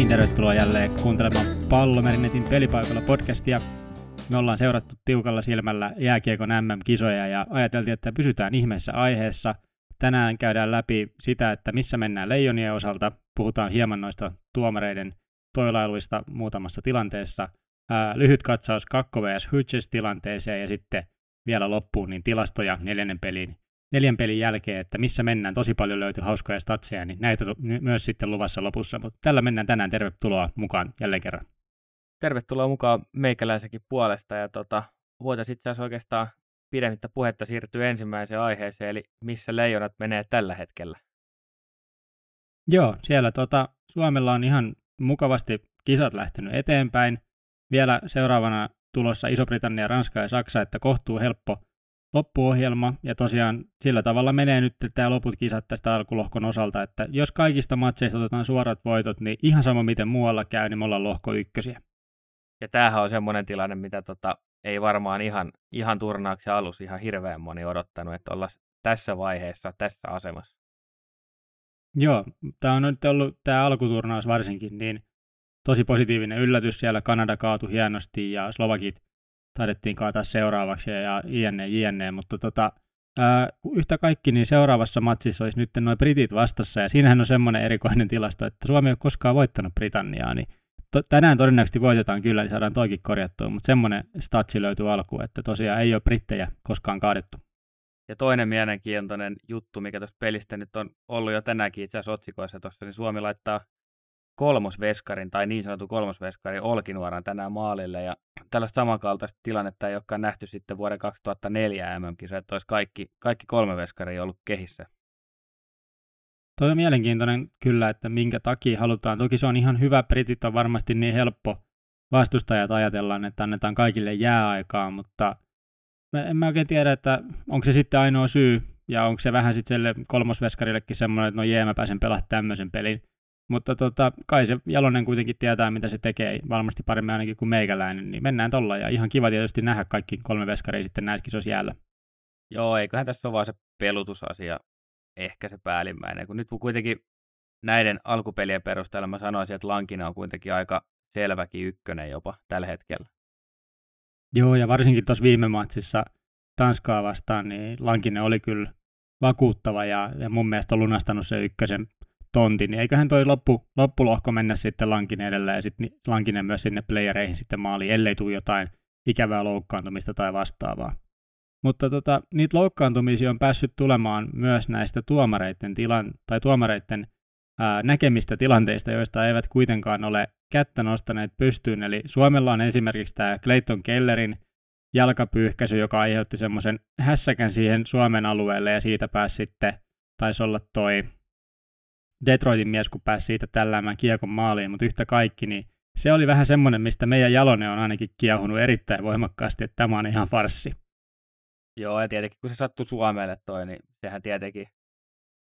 niin, tervetuloa jälleen kuuntelemaan Pallomerinetin pelipaikalla podcastia. Me ollaan seurattu tiukalla silmällä jääkiekon MM-kisoja ja ajateltiin, että pysytään ihmeessä aiheessa. Tänään käydään läpi sitä, että missä mennään leijonien osalta. Puhutaan hieman noista tuomareiden toilailuista muutamassa tilanteessa. Ää, lyhyt katsaus Kakko vs. Hutches tilanteeseen ja sitten vielä loppuun niin tilastoja neljännen pelin neljän pelin jälkeen, että missä mennään. Tosi paljon löytyy hauskoja statseja, niin näitä myös sitten luvassa lopussa. Mutta tällä mennään tänään. Tervetuloa mukaan jälleen kerran. Tervetuloa mukaan meikäläisenkin puolesta. Ja tota, voitaisiin itse asiassa oikeastaan pidemmittä puhetta siirtyä ensimmäiseen aiheeseen, eli missä leijonat menee tällä hetkellä. Joo, siellä tota, Suomella on ihan mukavasti kisat lähtenyt eteenpäin. Vielä seuraavana tulossa Iso-Britannia, Ranska ja Saksa, että kohtuu helppo loppuohjelma, ja tosiaan sillä tavalla menee nyt tämä loput kisat tästä alkulohkon osalta, että jos kaikista matseista otetaan suorat voitot, niin ihan sama miten muualla käy, niin me ollaan lohko ykkösiä. Ja tämähän on semmoinen tilanne, mitä tota, ei varmaan ihan, ihan turnauksen alussa ihan hirveän moni odottanut, että ollaan tässä vaiheessa, tässä asemassa. Joo, tämä on nyt ollut tämä alkuturnaus varsinkin, niin tosi positiivinen yllätys siellä. Kanada kaatui hienosti ja Slovakit taidettiin kaataa seuraavaksi ja jne, jne, mutta tota, ää, yhtä kaikki, niin seuraavassa matsissa olisi nyt noin Britit vastassa, ja siinähän on semmoinen erikoinen tilasto, että Suomi ei ole koskaan voittanut Britanniaa, niin to, tänään todennäköisesti voitetaan kyllä, niin saadaan toikin korjattua, mutta semmoinen statsi löytyy alkuun, että tosiaan ei ole brittejä koskaan kaadettu. Ja toinen mielenkiintoinen juttu, mikä tuosta pelistä nyt on ollut jo tänäänkin itse asiassa otsikoissa tuossa, niin Suomi laittaa kolmosveskarin tai niin sanotun kolmosveskarin Olkinuoran tänään maalille. Ja tällaista samankaltaista tilannetta ei olekaan nähty sitten vuoden 2004 MM-kisoja, että olisi kaikki, kaikki kolme veskaria ollut kehissä. Toi on mielenkiintoinen kyllä, että minkä takia halutaan. Toki se on ihan hyvä, Britit on varmasti niin helppo vastustajat ajatellaan, että annetaan kaikille jääaikaa, mutta en mä oikein tiedä, että onko se sitten ainoa syy, ja onko se vähän sitten sille kolmosveskarillekin semmoinen, että no jee, mä pääsen pelaamaan tämmöisen pelin. Mutta tota, kai se Jalonen kuitenkin tietää, mitä se tekee, varmasti paremmin ainakin kuin meikäläinen, niin mennään tolla. Ja ihan kiva tietysti nähdä kaikki kolme veskaria sitten näissä kisoissa jäällä. Joo, eiköhän tässä ole vaan se pelutusasia, ehkä se päällimmäinen. Kun nyt kuitenkin näiden alkupelien perusteella mä sanoisin, että Lankina on kuitenkin aika selväkin ykkönen jopa tällä hetkellä. Joo, ja varsinkin tuossa viime matsissa Tanskaa vastaan, niin Lankinen oli kyllä vakuuttava ja, ja mun mielestä on lunastanut se ykkösen tontin, niin eiköhän toi loppu, loppulohko mennä sitten Lankinen edellä ja sitten Lankinen myös sinne playereihin sitten maaliin, ellei tule jotain ikävää loukkaantumista tai vastaavaa. Mutta tota, niitä loukkaantumisia on päässyt tulemaan myös näistä tuomareiden, tilan, tai tuomareiden ää, näkemistä tilanteista, joista eivät kuitenkaan ole kättä nostaneet pystyyn. Eli Suomella on esimerkiksi tämä Clayton Kellerin jalkapyyhkäisy, joka aiheutti semmoisen hässäkän siihen Suomen alueelle, ja siitä pääsi sitten, taisi olla toi Detroitin mies, kun pääsi siitä tälläämään kiekon maaliin, mutta yhtä kaikki, niin se oli vähän semmoinen, mistä meidän Jalone on ainakin kiehunut erittäin voimakkaasti, että tämä on ihan farssi. Joo, ja tietenkin kun se sattui Suomelle toi, niin sehän tietenkin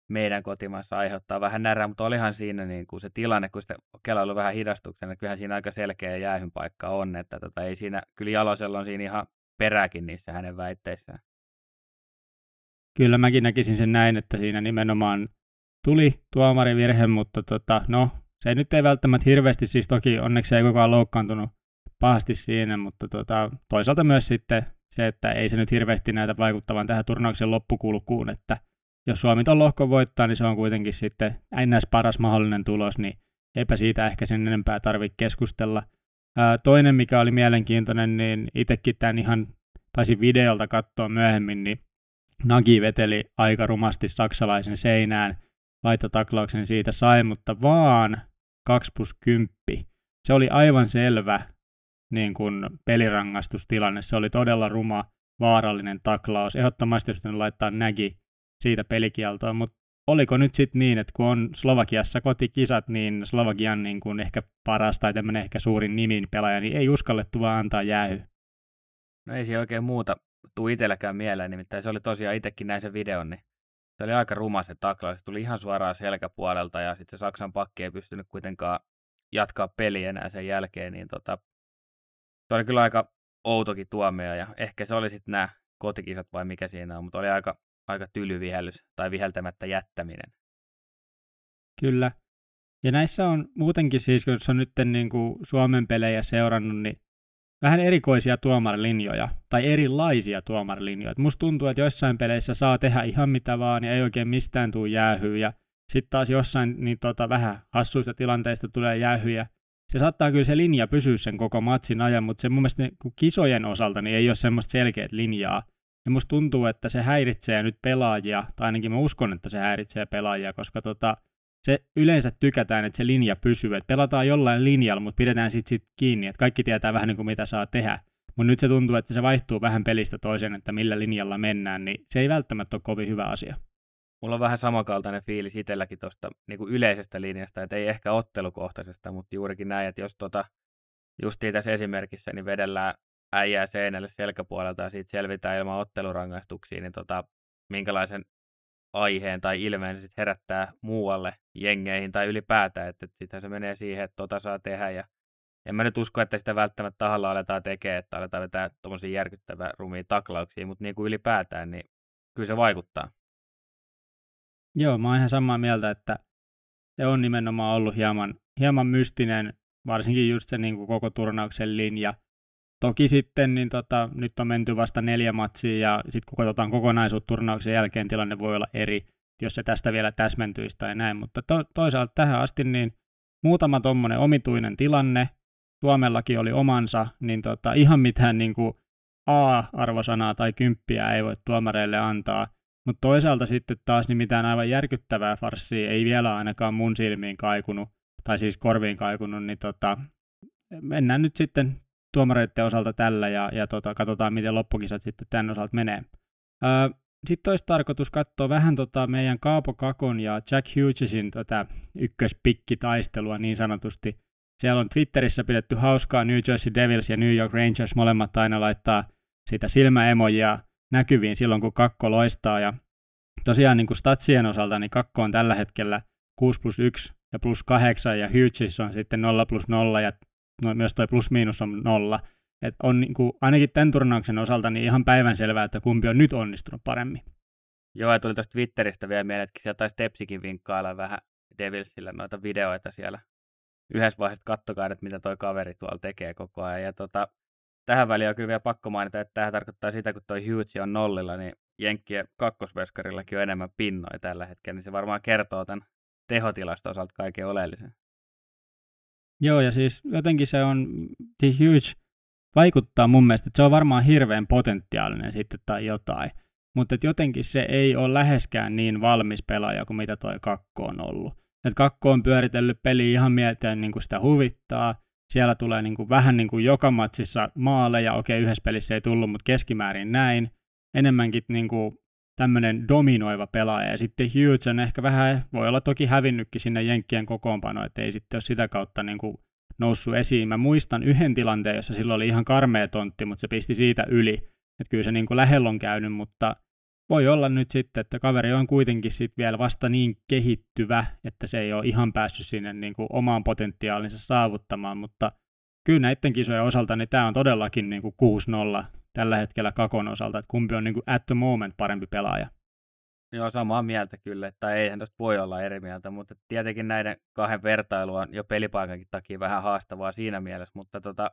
meidän kotimaassa aiheuttaa vähän närää, mutta olihan siinä niin kuin se tilanne, kun sitä kelailu vähän hidastuksena, niin kyllähän siinä aika selkeä jäähyn paikka on, että tota, ei siinä, kyllä Jalosella on siinä ihan peräkin niissä hänen väitteissään. Kyllä mäkin näkisin sen näin, että siinä nimenomaan tuli tuomarivirhe, mutta tota, no, se nyt ei välttämättä hirveästi, siis toki onneksi ei kukaan loukkaantunut pahasti siinä, mutta tota, toisaalta myös sitten se, että ei se nyt hirveästi näitä vaikuttavan tähän turnauksen loppukulkuun, että jos Suomi tuon lohkon voittaa, niin se on kuitenkin sitten ns. paras mahdollinen tulos, niin eipä siitä ehkä sen enempää tarvitse keskustella. Ää, toinen, mikä oli mielenkiintoinen, niin itsekin tämän ihan taisin videolta katsoa myöhemmin, niin Nagi veteli aika rumasti saksalaisen seinään, laitotaklauksen siitä sai, mutta vaan 2 plus 10. Se oli aivan selvä niin kuin pelirangastustilanne. Se oli todella ruma, vaarallinen taklaus. Ehdottomasti jos laittaa nägi siitä pelikieltoon, mutta oliko nyt sitten niin, että kun on Slovakiassa kotikisat, niin Slovakian niin kuin ehkä paras tai tämmöinen ehkä suurin nimin pelaaja, niin ei uskallettu vaan antaa jäähy. No ei siinä oikein muuta tuu itselläkään mieleen, nimittäin se oli tosiaan itsekin näin sen videon, niin se oli aika ruma se taklaus. Se tuli ihan suoraan selkäpuolelta ja sitten Saksan pakki ei pystynyt kuitenkaan jatkaa peliä enää sen jälkeen. Niin tota, se oli kyllä aika outokin tuomio ja ehkä se oli sitten nämä kotikisat vai mikä siinä on, mutta oli aika, aika tyly vihellys tai viheltämättä jättäminen. Kyllä. Ja näissä on muutenkin siis, kun on nyt niin kuin Suomen pelejä seurannut, niin vähän erikoisia tuomarilinjoja tai erilaisia tuomarilinjoja. Et musta tuntuu, että joissain peleissä saa tehdä ihan mitä vaan ja ei oikein mistään tule jäähyä ja sitten taas jossain niin tota, vähän hassuista tilanteista tulee jäähyjä. Se saattaa kyllä se linja pysyä sen koko matsin ajan, mutta se mun mielestä ne, kisojen osalta niin ei ole semmoista selkeät linjaa. Ja musta tuntuu, että se häiritsee nyt pelaajia, tai ainakin mä uskon, että se häiritsee pelaajia, koska tota, se yleensä tykätään, että se linja pysyy, että pelataan jollain linjalla, mutta pidetään sitten sit kiinni, että kaikki tietää vähän niin kuin mitä saa tehdä. Mutta nyt se tuntuu, että se vaihtuu vähän pelistä toiseen, että millä linjalla mennään, niin se ei välttämättä ole kovin hyvä asia. Mulla on vähän samankaltainen fiilis itselläkin tuosta niin yleisestä linjasta, että ei ehkä ottelukohtaisesta, mutta juurikin näin, että jos tota, justiin tässä esimerkissä niin vedellään äijää seinälle selkäpuolelta ja siitä selvitään ilman ottelurangaistuksia, niin tota, minkälaisen aiheen tai ilmeen sit herättää muualle jengeihin tai ylipäätään, että sitten se menee siihen, että tota saa tehdä ja en mä nyt usko, että sitä välttämättä tahalla aletaan tekemään, että aletaan vetää tuommoisia järkyttävää rumia taklauksia, mutta niin kuin ylipäätään, niin kyllä se vaikuttaa. Joo, mä oon ihan samaa mieltä, että se on nimenomaan ollut hieman, hieman mystinen, varsinkin just se niin kuin koko turnauksen linja. Toki sitten niin tota, nyt on menty vasta neljä matsia ja sitten kun katsotaan kokonaisuutta turnauksen jälkeen tilanne voi olla eri, jos se tästä vielä täsmentyisi tai näin, mutta to, toisaalta tähän asti niin muutama tuommoinen omituinen tilanne, Suomellakin oli omansa, niin tota, ihan mitään niin kuin A-arvosanaa tai kymppiä ei voi tuomareille antaa, mutta toisaalta sitten taas niin mitään aivan järkyttävää farssia ei vielä ainakaan mun silmiin kaikunut, tai siis korviin kaikunut, niin tota, mennään nyt sitten tuomareiden osalta tällä ja, ja tota, katsotaan, miten loppukisat sitten tämän osalta menee. Sitten olisi tarkoitus katsoa vähän tota meidän Kaapo Kakon ja Jack Hughesin tota ykköspikkitaistelua niin sanotusti. Siellä on Twitterissä pidetty hauskaa New Jersey Devils ja New York Rangers molemmat aina laittaa sitä silmäemojia näkyviin silloin, kun kakko loistaa. Ja tosiaan niin kuin statsien osalta, niin kakko on tällä hetkellä 6 plus 1 ja plus 8 ja Hughes on sitten 0 plus 0 ja no, myös tuo plus miinus on 0. Et on niin kuin, ainakin tämän turnauksen osalta niin ihan päivän selvää, että kumpi on nyt onnistunut paremmin. Joo, ja tuli tuosta Twitteristä vielä mieleen, että sieltä taisi Tepsikin vinkkailla vähän Devilsillä noita videoita siellä. Yhdessä vaiheessa kattokaa, että mitä toi kaveri tuolla tekee koko ajan. Ja tota, tähän väliin on kyllä vielä pakko mainita, että tämä tarkoittaa sitä, kun toi Hughes on nollilla, niin Jenkkien kakkosveskarillakin on enemmän pinnoja tällä hetkellä, niin se varmaan kertoo tämän tehotilasta osalta kaiken oleellisen. Joo, ja siis jotenkin se on, The Huge vaikuttaa mun mielestä, että se on varmaan hirveän potentiaalinen sitten tai jotain, mutta jotenkin se ei ole läheskään niin valmis pelaaja kuin mitä toi kakko on ollut. Et kakko on pyöritellyt peli ihan mieteen niin kuin sitä huvittaa, siellä tulee niin kuin, vähän niin kuin joka matsissa maaleja, okei yhdessä pelissä ei tullut, mutta keskimäärin näin, enemmänkin niin kuin tämmöinen dominoiva pelaaja. Ja sitten Hughes on ehkä vähän, voi olla toki hävinnytkin sinne Jenkkien kokoonpano, että ei sitten ole sitä kautta niin kuin noussut esiin. Mä muistan yhden tilanteen, jossa silloin oli ihan karmea tontti, mutta se pisti siitä yli. Että kyllä se niin kuin lähellä on käynyt, mutta voi olla nyt sitten, että kaveri on kuitenkin sitten vielä vasta niin kehittyvä, että se ei ole ihan päässyt sinne niin kuin omaan potentiaalinsa saavuttamaan, mutta kyllä näiden kisojen osalta niin tämä on todellakin niin kuin 6-0 tällä hetkellä Kakon osalta, että kumpi on niin kuin at the moment parempi pelaaja. Joo, samaa mieltä kyllä, tai eihän tästä voi olla eri mieltä, mutta tietenkin näiden kahden vertailu on jo pelipaikankin takia vähän haastavaa siinä mielessä, mutta tota,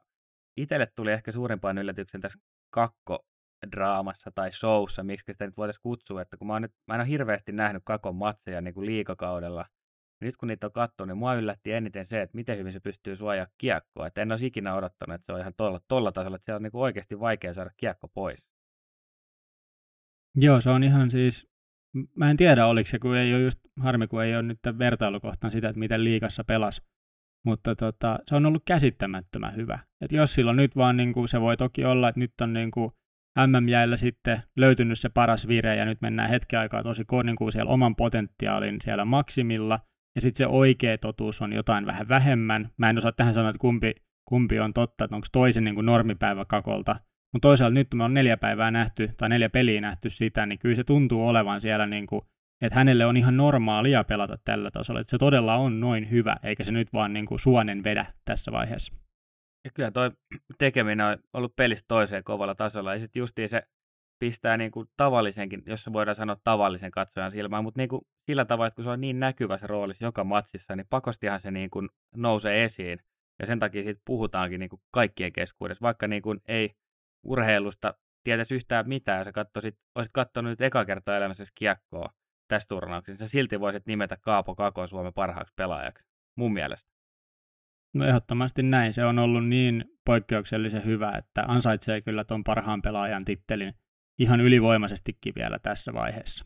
itselle tuli ehkä suurimpaan yllätyksen tässä kakko draamassa tai showssa, miksi sitä nyt voitaisiin kutsua, että kun mä, nyt, mä en ole hirveästi nähnyt kakon matseja niin kuin liikakaudella, nyt kun niitä on katsonut, niin mua yllätti eniten se, että miten hyvin se pystyy suojaa kiekkoa. Että en olisi ikinä odottanut, että se on ihan tolla, tolla tasolla, että se on niin oikeasti vaikea saada kiekko pois. Joo, se on ihan siis, mä en tiedä oliko se, kun ei ole just, harmi kun ei ole nyt vertailukohtaan sitä, että miten liikassa pelas. Mutta tota, se on ollut käsittämättömän hyvä. Et jos silloin nyt vaan, niin kuin, se voi toki olla, että nyt on niin kuin, MM-jäillä sitten löytynyt se paras vire ja nyt mennään hetken aikaa tosi niin kuin siellä oman potentiaalin siellä maksimilla – ja sitten se oikea totuus on jotain vähän vähemmän. Mä en osaa tähän sanoa, että kumpi, kumpi on totta, että onko toisen niin kuin normipäivä kakolta. Mutta toisaalta nyt me on neljä päivää nähty tai neljä peliä nähty sitä, niin kyllä se tuntuu olevan siellä, niin kuin, että hänelle on ihan normaalia pelata tällä tasolla. Että se todella on noin hyvä, eikä se nyt vaan niin kuin suonen vedä tässä vaiheessa. Ja kyllä toi tekeminen on ollut pelistä toiseen kovalla tasolla. Ja sitten justiin se pistää niin kuin tavallisenkin, jos voidaan sanoa tavallisen katsojan silmään, mutta niin kuin sillä tavalla, että kun se on niin näkyvässä roolissa joka matsissa, niin pakostihan se niin kuin nousee esiin. Ja sen takia siitä puhutaankin niin kuin kaikkien keskuudessa, vaikka niin kuin ei urheilusta tietäisi yhtään mitään, sä katsoisit, olisit katsonut nyt eka kertaa elämässä kiekkoa tässä turnauksessa, sä silti voisit nimetä Kaapo Kakon Suomen parhaaksi pelaajaksi, mun mielestä. No ehdottomasti näin. Se on ollut niin poikkeuksellisen hyvä, että ansaitsee kyllä tuon parhaan pelaajan tittelin ihan ylivoimaisestikin vielä tässä vaiheessa.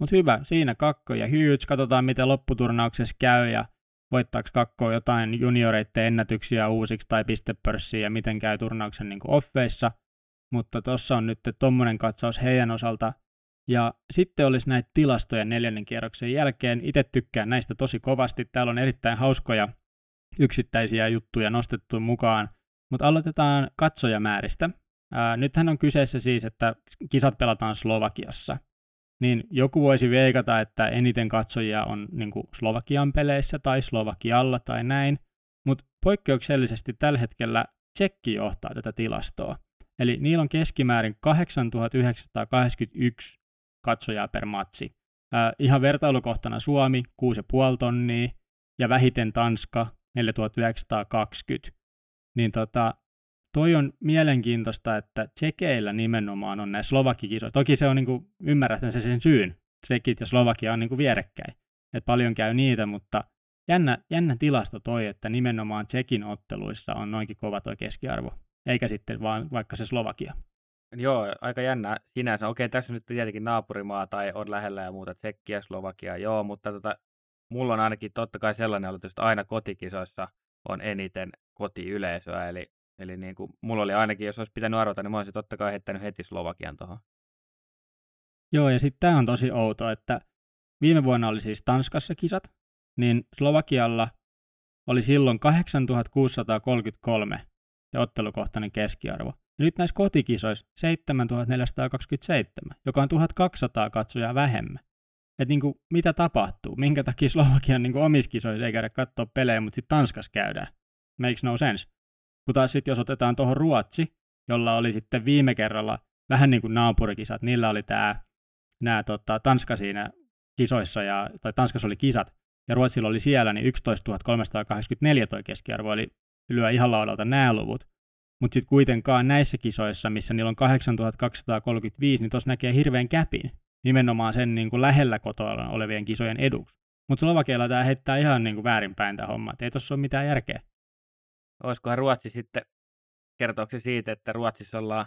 Mutta hyvä, siinä Kakko ja Hughes. Katsotaan, miten lopputurnauksessa käy ja voittaako Kakko jotain junioreiden ennätyksiä uusiksi tai pistepörssiä ja miten käy turnauksen niin offeissa. Mutta tuossa on nyt tuommoinen katsaus heidän osalta. Ja sitten olisi näitä tilastoja neljännen kierroksen jälkeen. Itse tykkään näistä tosi kovasti. Täällä on erittäin hauskoja yksittäisiä juttuja nostettu mukaan. Mutta aloitetaan katsojamääristä. Ää, nythän on kyseessä siis, että kisat pelataan Slovakiassa. Niin joku voisi veikata, että eniten katsojia on niin kuin Slovakian peleissä tai Slovakialla tai näin, mutta poikkeuksellisesti tällä hetkellä Tsekki johtaa tätä tilastoa. Eli niillä on keskimäärin 8981 katsojaa per matsi. Ää, ihan vertailukohtana Suomi 6,5 tonnia ja vähiten Tanska 4920. Niin tota, toi on mielenkiintoista, että tsekeillä nimenomaan on näissä Slovakikisoissa. Toki se on niin kuin, ymmärrän se sen syyn. Tsekit ja Slovakia on niin kuin vierekkäin. Et paljon käy niitä, mutta jännä, jännä tilasto toi, että nimenomaan Tsekin otteluissa on noinkin kova toi keskiarvo. Eikä sitten vaan vaikka se Slovakia. Joo, aika jännä sinänsä. Okei, tässä nyt tietenkin naapurimaa tai on lähellä ja muuta, Tsekkiä, Slovakia, joo, mutta tota, mulla on ainakin totta kai sellainen että aina kotikisoissa on eniten kotiyleisöä, eli, eli niin kuin, mulla oli ainakin, jos olisi pitänyt arvota, niin mä olisin totta kai heittänyt heti Slovakian tuohon. Joo, ja sitten tämä on tosi outo, että viime vuonna oli siis Tanskassa kisat, niin Slovakialla oli silloin 8633 se ottelukohtainen keskiarvo. Ja nyt näissä kotikisoissa 7427, joka on 1200 katsojaa vähemmän että niinku, mitä tapahtuu, minkä takia Slovakian niinku, omissa kisoissa ei käydä katsoa pelejä, mutta sitten Tanskassa käydään. Makes no sense. Kun taas sitten jos otetaan tuohon Ruotsi, jolla oli sitten viime kerralla vähän niin kuin naapurikisat, niillä oli tämä nämä tota, Tanska siinä kisoissa, ja, tai Tanskassa oli kisat, ja Ruotsilla oli siellä, niin 11 384 toi keskiarvo, eli lyö ihan laudalta nämä luvut. Mutta sitten kuitenkaan näissä kisoissa, missä niillä on 8235, niin tuossa näkee hirveän käpin nimenomaan sen niin kuin lähellä kotoa olevien kisojen eduksi. Mutta Slovakialla tämä heittää ihan niin kuin väärinpäin tämä homma, että ei tuossa ole mitään järkeä. Olisikohan Ruotsi sitten, kertooko siitä, että Ruotsissa ollaan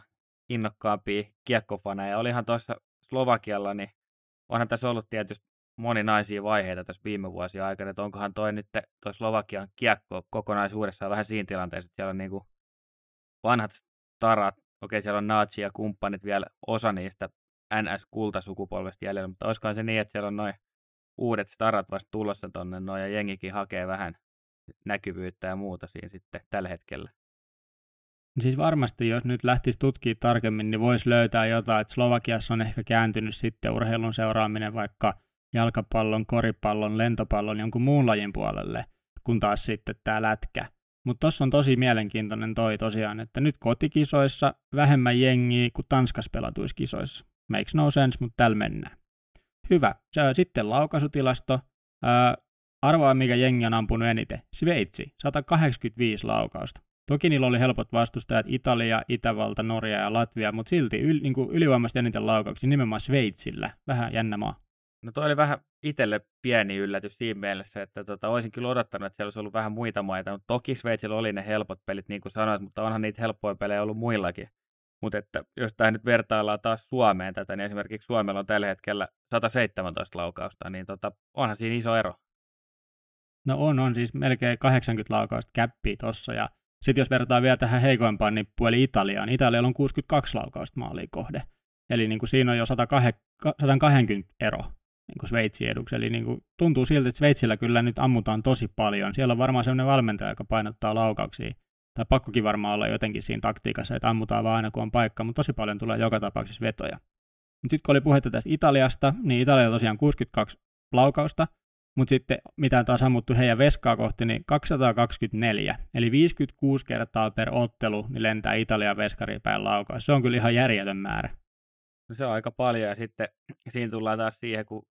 innokkaampia kiekkofaneja. Olihan tuossa Slovakialla, niin onhan tässä ollut tietysti moninaisia vaiheita tässä viime vuosien aikana, että onkohan toi nyt toi Slovakian kiekko kokonaisuudessaan vähän siinä tilanteessa, että siellä on niin kuin vanhat starat, okei siellä on Nazi ja kumppanit vielä, osa niistä NS-kultasukupolvesta jäljellä, mutta olisikohan se niin, että siellä on noin uudet starat vasta tulossa tonne noin ja jengikin hakee vähän näkyvyyttä ja muuta siinä sitten tällä hetkellä. Siis varmasti, jos nyt lähtisi tutkia tarkemmin, niin voisi löytää jotain, että Slovakiassa on ehkä kääntynyt sitten urheilun seuraaminen vaikka jalkapallon, koripallon, lentopallon, jonkun muun lajin puolelle, kun taas sitten tämä lätkä. Mutta tuossa on tosi mielenkiintoinen toi tosiaan, että nyt kotikisoissa vähemmän jengiä kuin Tanskas pelatuissa kisoissa. Makes no sense, mutta tällä mennään. Hyvä. Sitten laukaisutilasto. Arvaa, mikä jengi on ampunut eniten. Sveitsi, 185 laukausta. Toki niillä oli helpot vastustajat Italia, Itävalta, Norja ja Latvia, mutta silti yl, niin kuin ylivoimaisesti eniten laukauksia nimenomaan Sveitsillä. Vähän jännä maa. No toi oli vähän itselle pieni yllätys siinä mielessä, että tota, olisin kyllä odottanut, että siellä olisi ollut vähän muita maita, mutta toki Sveitsillä oli ne helpot pelit, niin kuin sanoit, mutta onhan niitä helppoja pelejä ollut muillakin. Mutta että jos tämä nyt vertaillaan taas Suomeen tätä, niin esimerkiksi Suomella on tällä hetkellä 117 laukausta, niin tota, onhan siinä iso ero. No on, on siis melkein 80 laukausta käppiä tuossa ja sitten jos vertaa vielä tähän heikoimpaan nippuun, eli Italiaan, Italialla on 62 laukausta maaliin kohde. Eli niin kuin siinä on jo 120 ero niin kuin Sveitsin eduksi. Eli niin kuin tuntuu siltä, että Sveitsillä kyllä nyt ammutaan tosi paljon. Siellä on varmaan sellainen valmentaja, joka painottaa laukauksia tai pakkokin varmaan olla jotenkin siinä taktiikassa, että ammutaan vaan aina kun on paikka, mutta tosi paljon tulee joka tapauksessa vetoja. Sitten kun oli puhetta tästä Italiasta, niin Italia tosiaan 62 laukausta, mutta sitten mitä taas ammuttu heidän veskaa kohti, niin 224, eli 56 kertaa per ottelu, niin lentää Italian veskariin päin laukaus. Se on kyllä ihan järjetön määrä. No se on aika paljon ja sitten siinä tullaan taas siihen, kun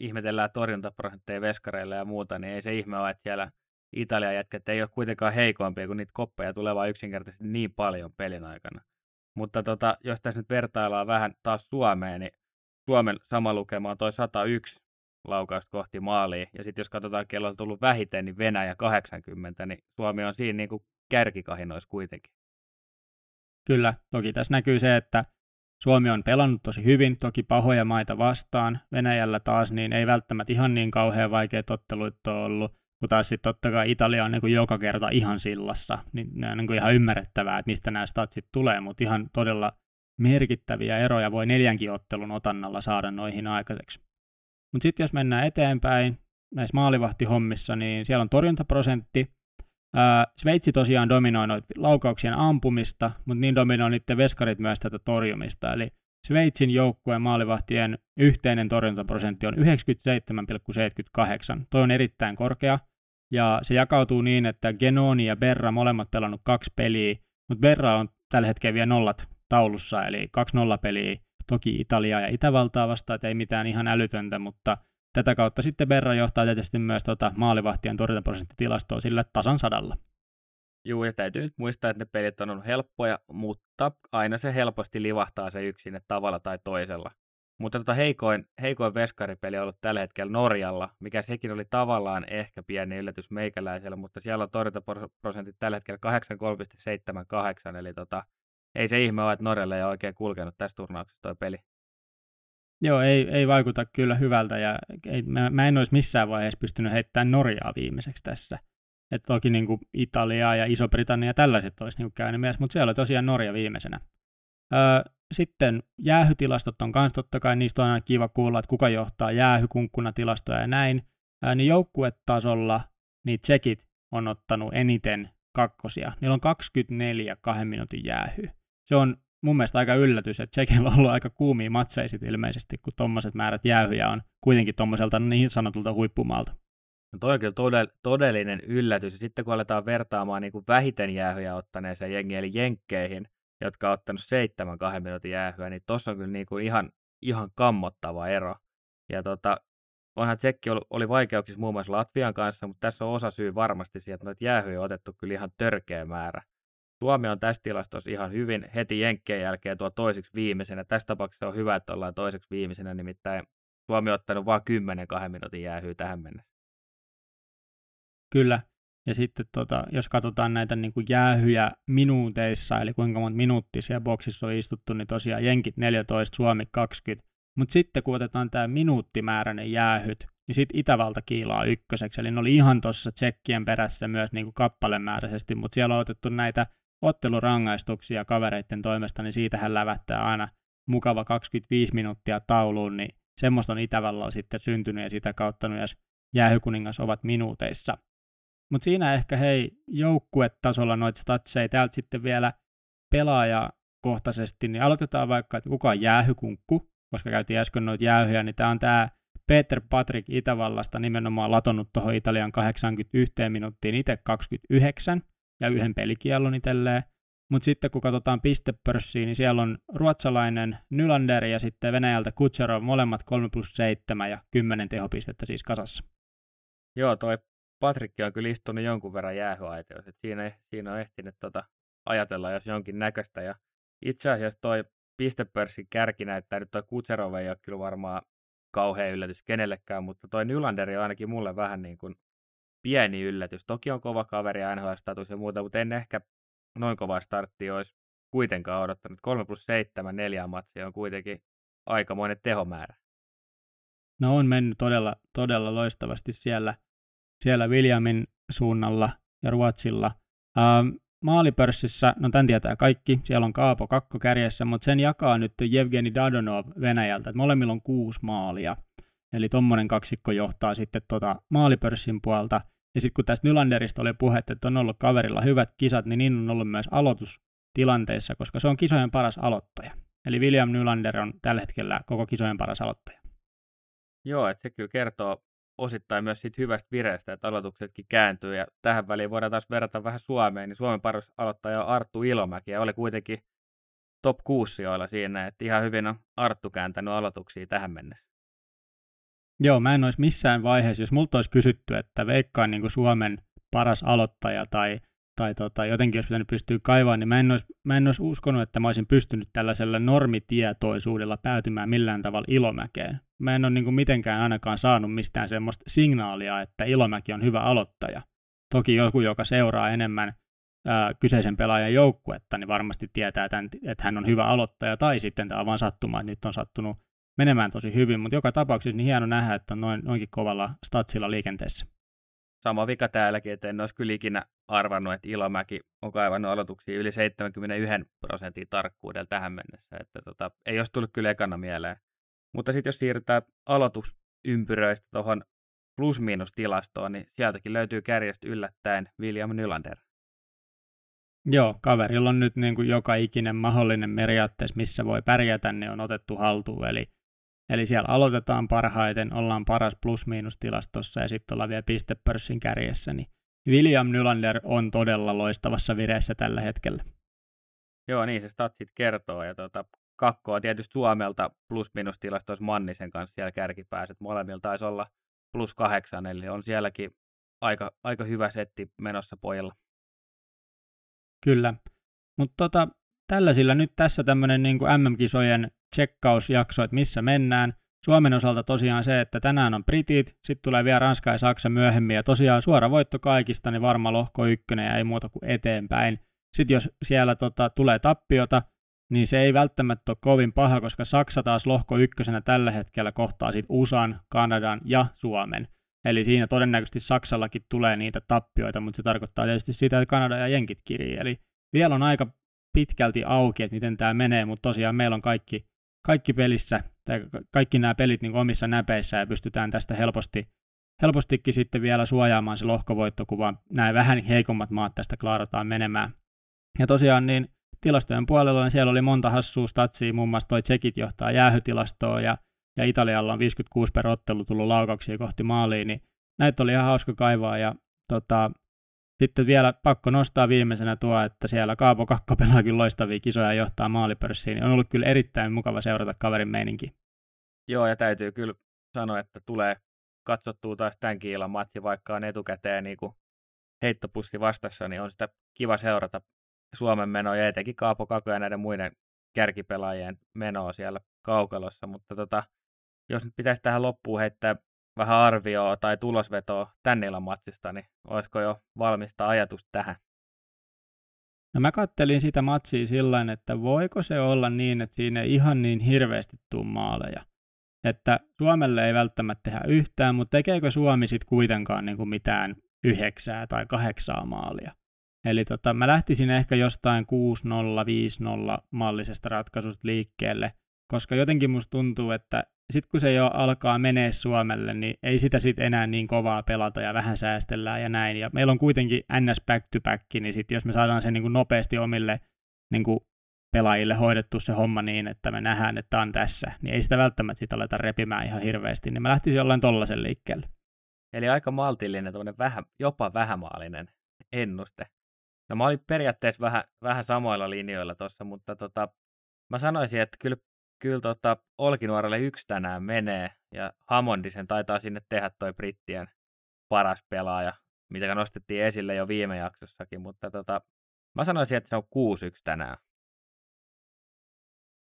ihmetellään torjuntaprosentteja veskareilla ja muuta, niin ei se ihme ole, että siellä Italian jätkät ei ole kuitenkaan heikompia, kun niitä koppeja tulee vain yksinkertaisesti niin paljon pelin aikana. Mutta tota, jos tässä nyt vertaillaan vähän taas Suomeen, niin Suomen sama lukema on toi 101 laukausta kohti maaliin. Ja sitten jos katsotaan, kello on tullut vähiten, niin Venäjä 80, niin Suomi on siinä niin kuin kärkikahinoissa kuitenkin. Kyllä, toki tässä näkyy se, että Suomi on pelannut tosi hyvin, toki pahoja maita vastaan. Venäjällä taas niin ei välttämättä ihan niin kauhean vaikea otteluita ole ollut, kun taas sitten totta kai Italia on niin kuin joka kerta ihan sillassa. Niin ne on niin kuin ihan ymmärrettävää, että mistä nämä statsit tulee, mutta ihan todella merkittäviä eroja voi neljänkin ottelun otannalla saada noihin aikaiseksi. Mutta sitten jos mennään eteenpäin näissä maalivahtihommissa, niin siellä on torjuntaprosentti. Ää, Sveitsi tosiaan dominoi laukauksien ampumista, mutta niin dominoi niiden veskarit myös tätä torjumista. Eli Sveitsin joukkueen maalivahtien yhteinen torjuntaprosentti on 97,78. Toi on erittäin korkea, ja se jakautuu niin, että Genoni ja Berra molemmat pelannut kaksi peliä, mutta Berra on tällä hetkellä vielä nollat taulussa, eli 2-0 peliä toki Italiaa ja Itävaltaa vastaan, että ei mitään ihan älytöntä, mutta tätä kautta sitten Berra johtaa tietysti myös tota maalivahtien torjuntaprosenttitilastoa sillä tasan sadalla. Joo, ja täytyy nyt muistaa, että ne pelit on ollut helppoja, mutta aina se helposti livahtaa se yksin tavalla tai toisella. Mutta tota heikoin, heikoin veskaripeli on ollut tällä hetkellä Norjalla, mikä sekin oli tavallaan ehkä pieni yllätys meikäläisellä, mutta siellä on torjuntaprosentit tällä hetkellä 83,78, eli tota, ei se ihme ole, että Norjalle ei ole oikein kulkenut tässä turnauksessa tuo peli. Joo, ei, ei vaikuta kyllä hyvältä ja ei, mä, mä en olisi missään vaiheessa pystynyt heittämään Norjaa viimeiseksi tässä. Että toki niin kuin Italia ja Iso-Britannia ja tällaiset olisi niin käynyt mielessä, mutta siellä oli tosiaan Norja viimeisenä. Öö, sitten jäähytilastot on myös totta kai, niistä on aina kiva kuulla, että kuka johtaa jäähykunkkuna-tilastoja ja näin. Öö, niin joukkuetasolla niin tsekit on ottanut eniten kakkosia. Niillä on 24 kahden minuutin jäähy. Se on mun mielestä aika yllätys, että Tsekillä on ollut aika kuumia matseja ilmeisesti, kun tuommoiset määrät jäähyjä on kuitenkin tuommoiselta niin sanotulta huippumaalta. No toi on kyllä todell- todellinen yllätys. Ja sitten kun aletaan vertaamaan niin kuin vähiten jäähyjä ottaneeseen jengiin, eli jenkkeihin, jotka on ottanut seitsemän kahden minuutin jäähyä, niin tuossa on kyllä niin kuin ihan, ihan kammottava ero. Ja tota, onhan Tsekki oli, oli vaikeuksissa muun muassa Latvian kanssa, mutta tässä on osa syy varmasti siihen, että noita jäähyjä on otettu kyllä ihan törkeä määrä. Suomi on tässä tilastossa ihan hyvin heti Jenkkien jälkeen tuo toiseksi viimeisenä. Tässä tapauksessa on hyvä, että ollaan toiseksi viimeisenä, nimittäin Suomi on ottanut vain 10 kahden minuutin jäähyä tähän mennessä. Kyllä. Ja sitten tota, jos katsotaan näitä niin kuin jäähyjä minuuteissa, eli kuinka monta minuuttia siellä boksissa on istuttu, niin tosiaan Jenkit 14, Suomi 20. Mutta sitten kun otetaan tämä minuuttimääräinen jäähyt, niin sitten Itävalta kiilaa ykköseksi, eli ne oli ihan tuossa tsekkien perässä myös niin kuin kappalemääräisesti, mutta siellä on otettu näitä ottelurangaistuksia kavereiden toimesta, niin siitähän lävättää aina mukava 25 minuuttia tauluun, niin semmoista on Itävallalla sitten syntynyt ja sitä kautta myös jäähykuningas ovat minuuteissa. Mutta siinä ehkä hei, joukkuetasolla noita statseja, täältä sitten vielä pelaajakohtaisesti, niin aloitetaan vaikka, että kuka on jäähykunkku, koska käytiin äsken noita jäähyjä, niin tämä on tämä Peter Patrick Itävallasta nimenomaan latonnut tuohon Italian 81 minuuttiin itse 29 ja yhden pelikiellon itselleen. Mutta sitten kun katsotaan pistepörssiä, niin siellä on ruotsalainen Nylander ja sitten Venäjältä Kutserov, molemmat 3 plus 7 ja 10 tehopistettä siis kasassa. Joo, toi Patrikki on kyllä istunut jonkun verran jäähyaiteossa, siinä, siinä on ehtinyt tota ajatella jos jonkin näköistä. Ja itse asiassa toi pistepörssin kärki näyttää nyt toi Kutserov ei ole kyllä varmaan kauhean yllätys kenellekään, mutta toi Nylander on ainakin mulle vähän niin kuin pieni yllätys. Toki on kova kaveri ja NHL-status ja muuta, mutta en ehkä noin kova startti olisi kuitenkaan odottanut. 3 plus 7 neljä matsia on kuitenkin aikamoinen tehomäärä. No on mennyt todella, todella loistavasti siellä, siellä Williamin suunnalla ja Ruotsilla. Ähm, maalipörssissä, no tämän tietää kaikki, siellä on Kaapo kakko kärjessä, mutta sen jakaa nyt Jevgeni Dadonov Venäjältä, että molemmilla on kuusi maalia. Eli tuommoinen kaksikko johtaa sitten tota maalipörssin puolta. Ja sitten kun tästä Nylanderista oli puhetta, että on ollut kaverilla hyvät kisat, niin niin on ollut myös aloitustilanteissa, koska se on kisojen paras aloittaja. Eli William Nylander on tällä hetkellä koko kisojen paras aloittaja. Joo, että se kyllä kertoo osittain myös siitä hyvästä vireestä, että aloituksetkin kääntyy. Ja tähän väliin voidaan taas verrata vähän Suomeen, niin Suomen paras aloittaja on Arttu Ilomäki, ja oli kuitenkin top 6 sijoilla siinä, että ihan hyvin on Arttu kääntänyt aloituksia tähän mennessä. Joo, mä en olisi missään vaiheessa, jos multa olisi kysytty, että veikkaan niin Suomen paras aloittaja tai, tai tota, jotenkin jos pitänyt pystyä kaivamaan, niin mä en, olisi, mä en olisi uskonut, että mä olisin pystynyt tällaisella normitietoisuudella päätymään millään tavalla Ilomäkeen. Mä en ole niin kuin mitenkään ainakaan saanut mistään semmoista signaalia, että Ilomäki on hyvä aloittaja. Toki joku, joka seuraa enemmän ää, kyseisen pelaajan joukkuetta, niin varmasti tietää, tämän, että hän on hyvä aloittaja, tai sitten tämä on vaan sattuma, että nyt on sattunut menemään tosi hyvin, mutta joka tapauksessa niin hieno nähdä, että on noin, noinkin kovalla statsilla liikenteessä. Sama vika täälläkin, että en olisi kyllä ikinä arvannut, että Ilomäki on kaivannut aloituksia yli 71 prosentin tarkkuudella tähän mennessä. Että tota, ei olisi tullut kyllä ekana mieleen. Mutta sitten jos siirrytään aloitusympyröistä tuohon plus-miinus-tilastoon, niin sieltäkin löytyy kärjestä yllättäen William Nylander. Joo, kaverilla on nyt niin kuin joka ikinen mahdollinen periaatteessa, missä voi pärjätä, niin on otettu haltuun. Eli, eli siellä aloitetaan parhaiten, ollaan paras plus-miinus-tilastossa ja sitten ollaan vielä pistepörssin kärjessä. Niin William Nylander on todella loistavassa vireessä tällä hetkellä. Joo, niin se statsit kertoo. Ja tuota, kakkoa tietysti Suomelta plus-miinus-tilastoissa Mannisen kanssa siellä kärkipääset. Molemmilla taisi olla plus kahdeksan, eli on sielläkin aika, aika hyvä setti menossa pojilla. Kyllä. Mutta tota, tällaisilla nyt tässä tämmöinen niin MM-kisojen tsekkausjakso, että missä mennään. Suomen osalta tosiaan se, että tänään on Britit, sitten tulee vielä Ranska ja Saksa myöhemmin, ja tosiaan suora voitto kaikista, niin varma lohko ykkönen ja ei muuta kuin eteenpäin. Sitten jos siellä tota, tulee tappiota, niin se ei välttämättä ole kovin paha, koska Saksa taas lohko ykkösenä tällä hetkellä kohtaa sitten USAn, Kanadan ja Suomen. Eli siinä todennäköisesti Saksallakin tulee niitä tappioita, mutta se tarkoittaa tietysti sitä, että Kanada ja Jenkit kirii. Eli vielä on aika pitkälti auki, että miten tämä menee, mutta tosiaan meillä on kaikki, kaikki pelissä, tai kaikki nämä pelit niin omissa näpeissä ja pystytään tästä helposti, helpostikin sitten vielä suojaamaan se lohkovoitto, kun vaan nämä vähän heikommat maat tästä klaarataan menemään. Ja tosiaan niin tilastojen puolella niin siellä oli monta hassua statsia, muun muassa toi Tsekit johtaa jäähytilastoa ja ja Italialla on 56 per ottelu tullut laukauksia kohti maaliin, niin näitä oli ihan hauska kaivaa ja tota, sitten vielä pakko nostaa viimeisenä tuo, että siellä Kaapo Kakko pelaa kyllä loistavia kisoja ja johtaa maalipörssiin, on ollut kyllä erittäin mukava seurata kaverin meininki. Joo, ja täytyy kyllä sanoa, että tulee katsottua taas tämänkin illan matsi, vaikka on etukäteen niin kuin heittopussi vastassa, niin on sitä kiva seurata Suomen menoa ja etenkin Kaapo Kakko ja näiden muiden kärkipelaajien menoa siellä kaukalossa, mutta tota, jos nyt pitäisi tähän loppuun heittää vähän arvioa tai tulosvetoa tän illan matsista, niin olisiko jo valmista ajatus tähän? No mä kattelin sitä matsia sillä että voiko se olla niin, että siinä ei ihan niin hirveästi tule maaleja. Että Suomelle ei välttämättä tehdä yhtään, mutta tekeekö Suomi sitten kuitenkaan niin kuin mitään yhdeksää tai kahdeksaa maalia? Eli tota, mä lähtisin ehkä jostain 6-0, 5-0 mallisesta ratkaisusta liikkeelle, koska jotenkin musta tuntuu, että sitten kun se jo alkaa menee Suomelle, niin ei sitä sitten enää niin kovaa pelata ja vähän säästellään ja näin. Ja meillä on kuitenkin NS back to back, niin sitten jos me saadaan se niin kuin nopeasti omille niin kuin pelaajille hoidettu se homma niin, että me nähdään, että on tässä, niin ei sitä välttämättä sitä aleta repimään ihan hirveästi, niin mä lähtisin jollain tollasen liikkeelle. Eli aika maltillinen, vähän, jopa vähämaalinen ennuste. No mä olin periaatteessa vähän, vähän samoilla linjoilla tuossa, mutta tota, mä sanoisin, että kyllä kyllä tota, Olkinuoralle yksi tänään menee, ja Hammondisen taitaa sinne tehdä toi brittien paras pelaaja, mitä nostettiin esille jo viime jaksossakin, mutta tota, mä sanoisin, että se on 6-1 tänään.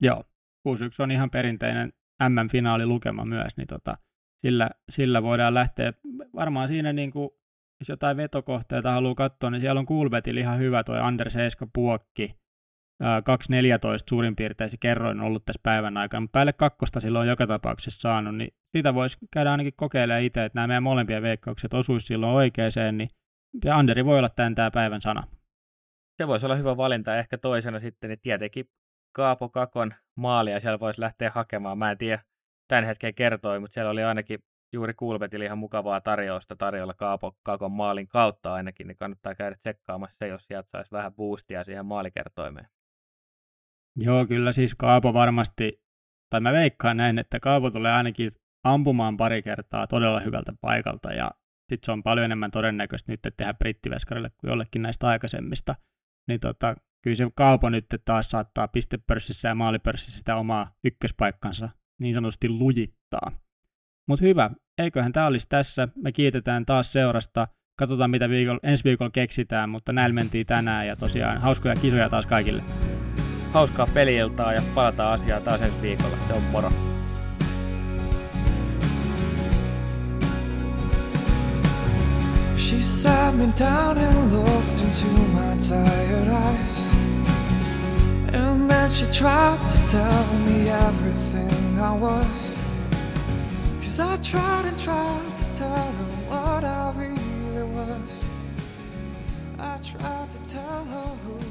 Joo, 6-1 on ihan perinteinen MM-finaalilukema myös, niin tota, sillä, sillä voidaan lähteä, varmaan siinä niin kuin, jos jotain vetokohteita haluaa katsoa, niin siellä on Kulbetilla ihan hyvä toi Anders Eska Puokki, 2.14 suurin piirtein se kerroin ollut tässä päivän aikana, mutta päälle kakkosta silloin joka tapauksessa saanut, niin sitä voisi käydä ainakin kokeilemaan itse, että nämä meidän molempien veikkaukset osuisi silloin oikeeseen, niin Anderi voi olla tämän tämä päivän sana. Se voisi olla hyvä valinta. Ehkä toisena sitten, niin tietenkin Kaapo Kakon maalia siellä voisi lähteä hakemaan. Mä en tiedä tämän hetken kertoi, mutta siellä oli ainakin juuri Kulbetilla ihan mukavaa tarjousta tarjolla Kaapo Kakon maalin kautta ainakin, niin kannattaa käydä tsekkaamassa se, jos sieltä saisi vähän boostia siihen maalikertoimeen. Joo, kyllä siis Kaapo varmasti, tai mä veikkaan näin, että Kaapo tulee ainakin ampumaan pari kertaa todella hyvältä paikalta ja sitten se on paljon enemmän todennäköistä nyt tehdä brittiveskarille kuin jollekin näistä aikaisemmista. Niin tota, kyllä se kaupo nyt taas saattaa pistepörssissä ja maalipörssissä sitä omaa ykköspaikkansa niin sanotusti lujittaa. Mutta hyvä, eiköhän tämä olisi tässä. Me kiitetään taas seurasta. Katsotaan, mitä viikolla, ensi viikolla keksitään, mutta näillä mentiin tänään ja tosiaan hauskoja kisoja taas kaikille. Hauskaa peliiltaa ja palataan asiaa taas ensi viikolla. Se on moro. She sat me down and looked into my tired eyes. And then she tried to tell me everything I was. Cause I tried and tried to tell her what I really was. I tried to tell her who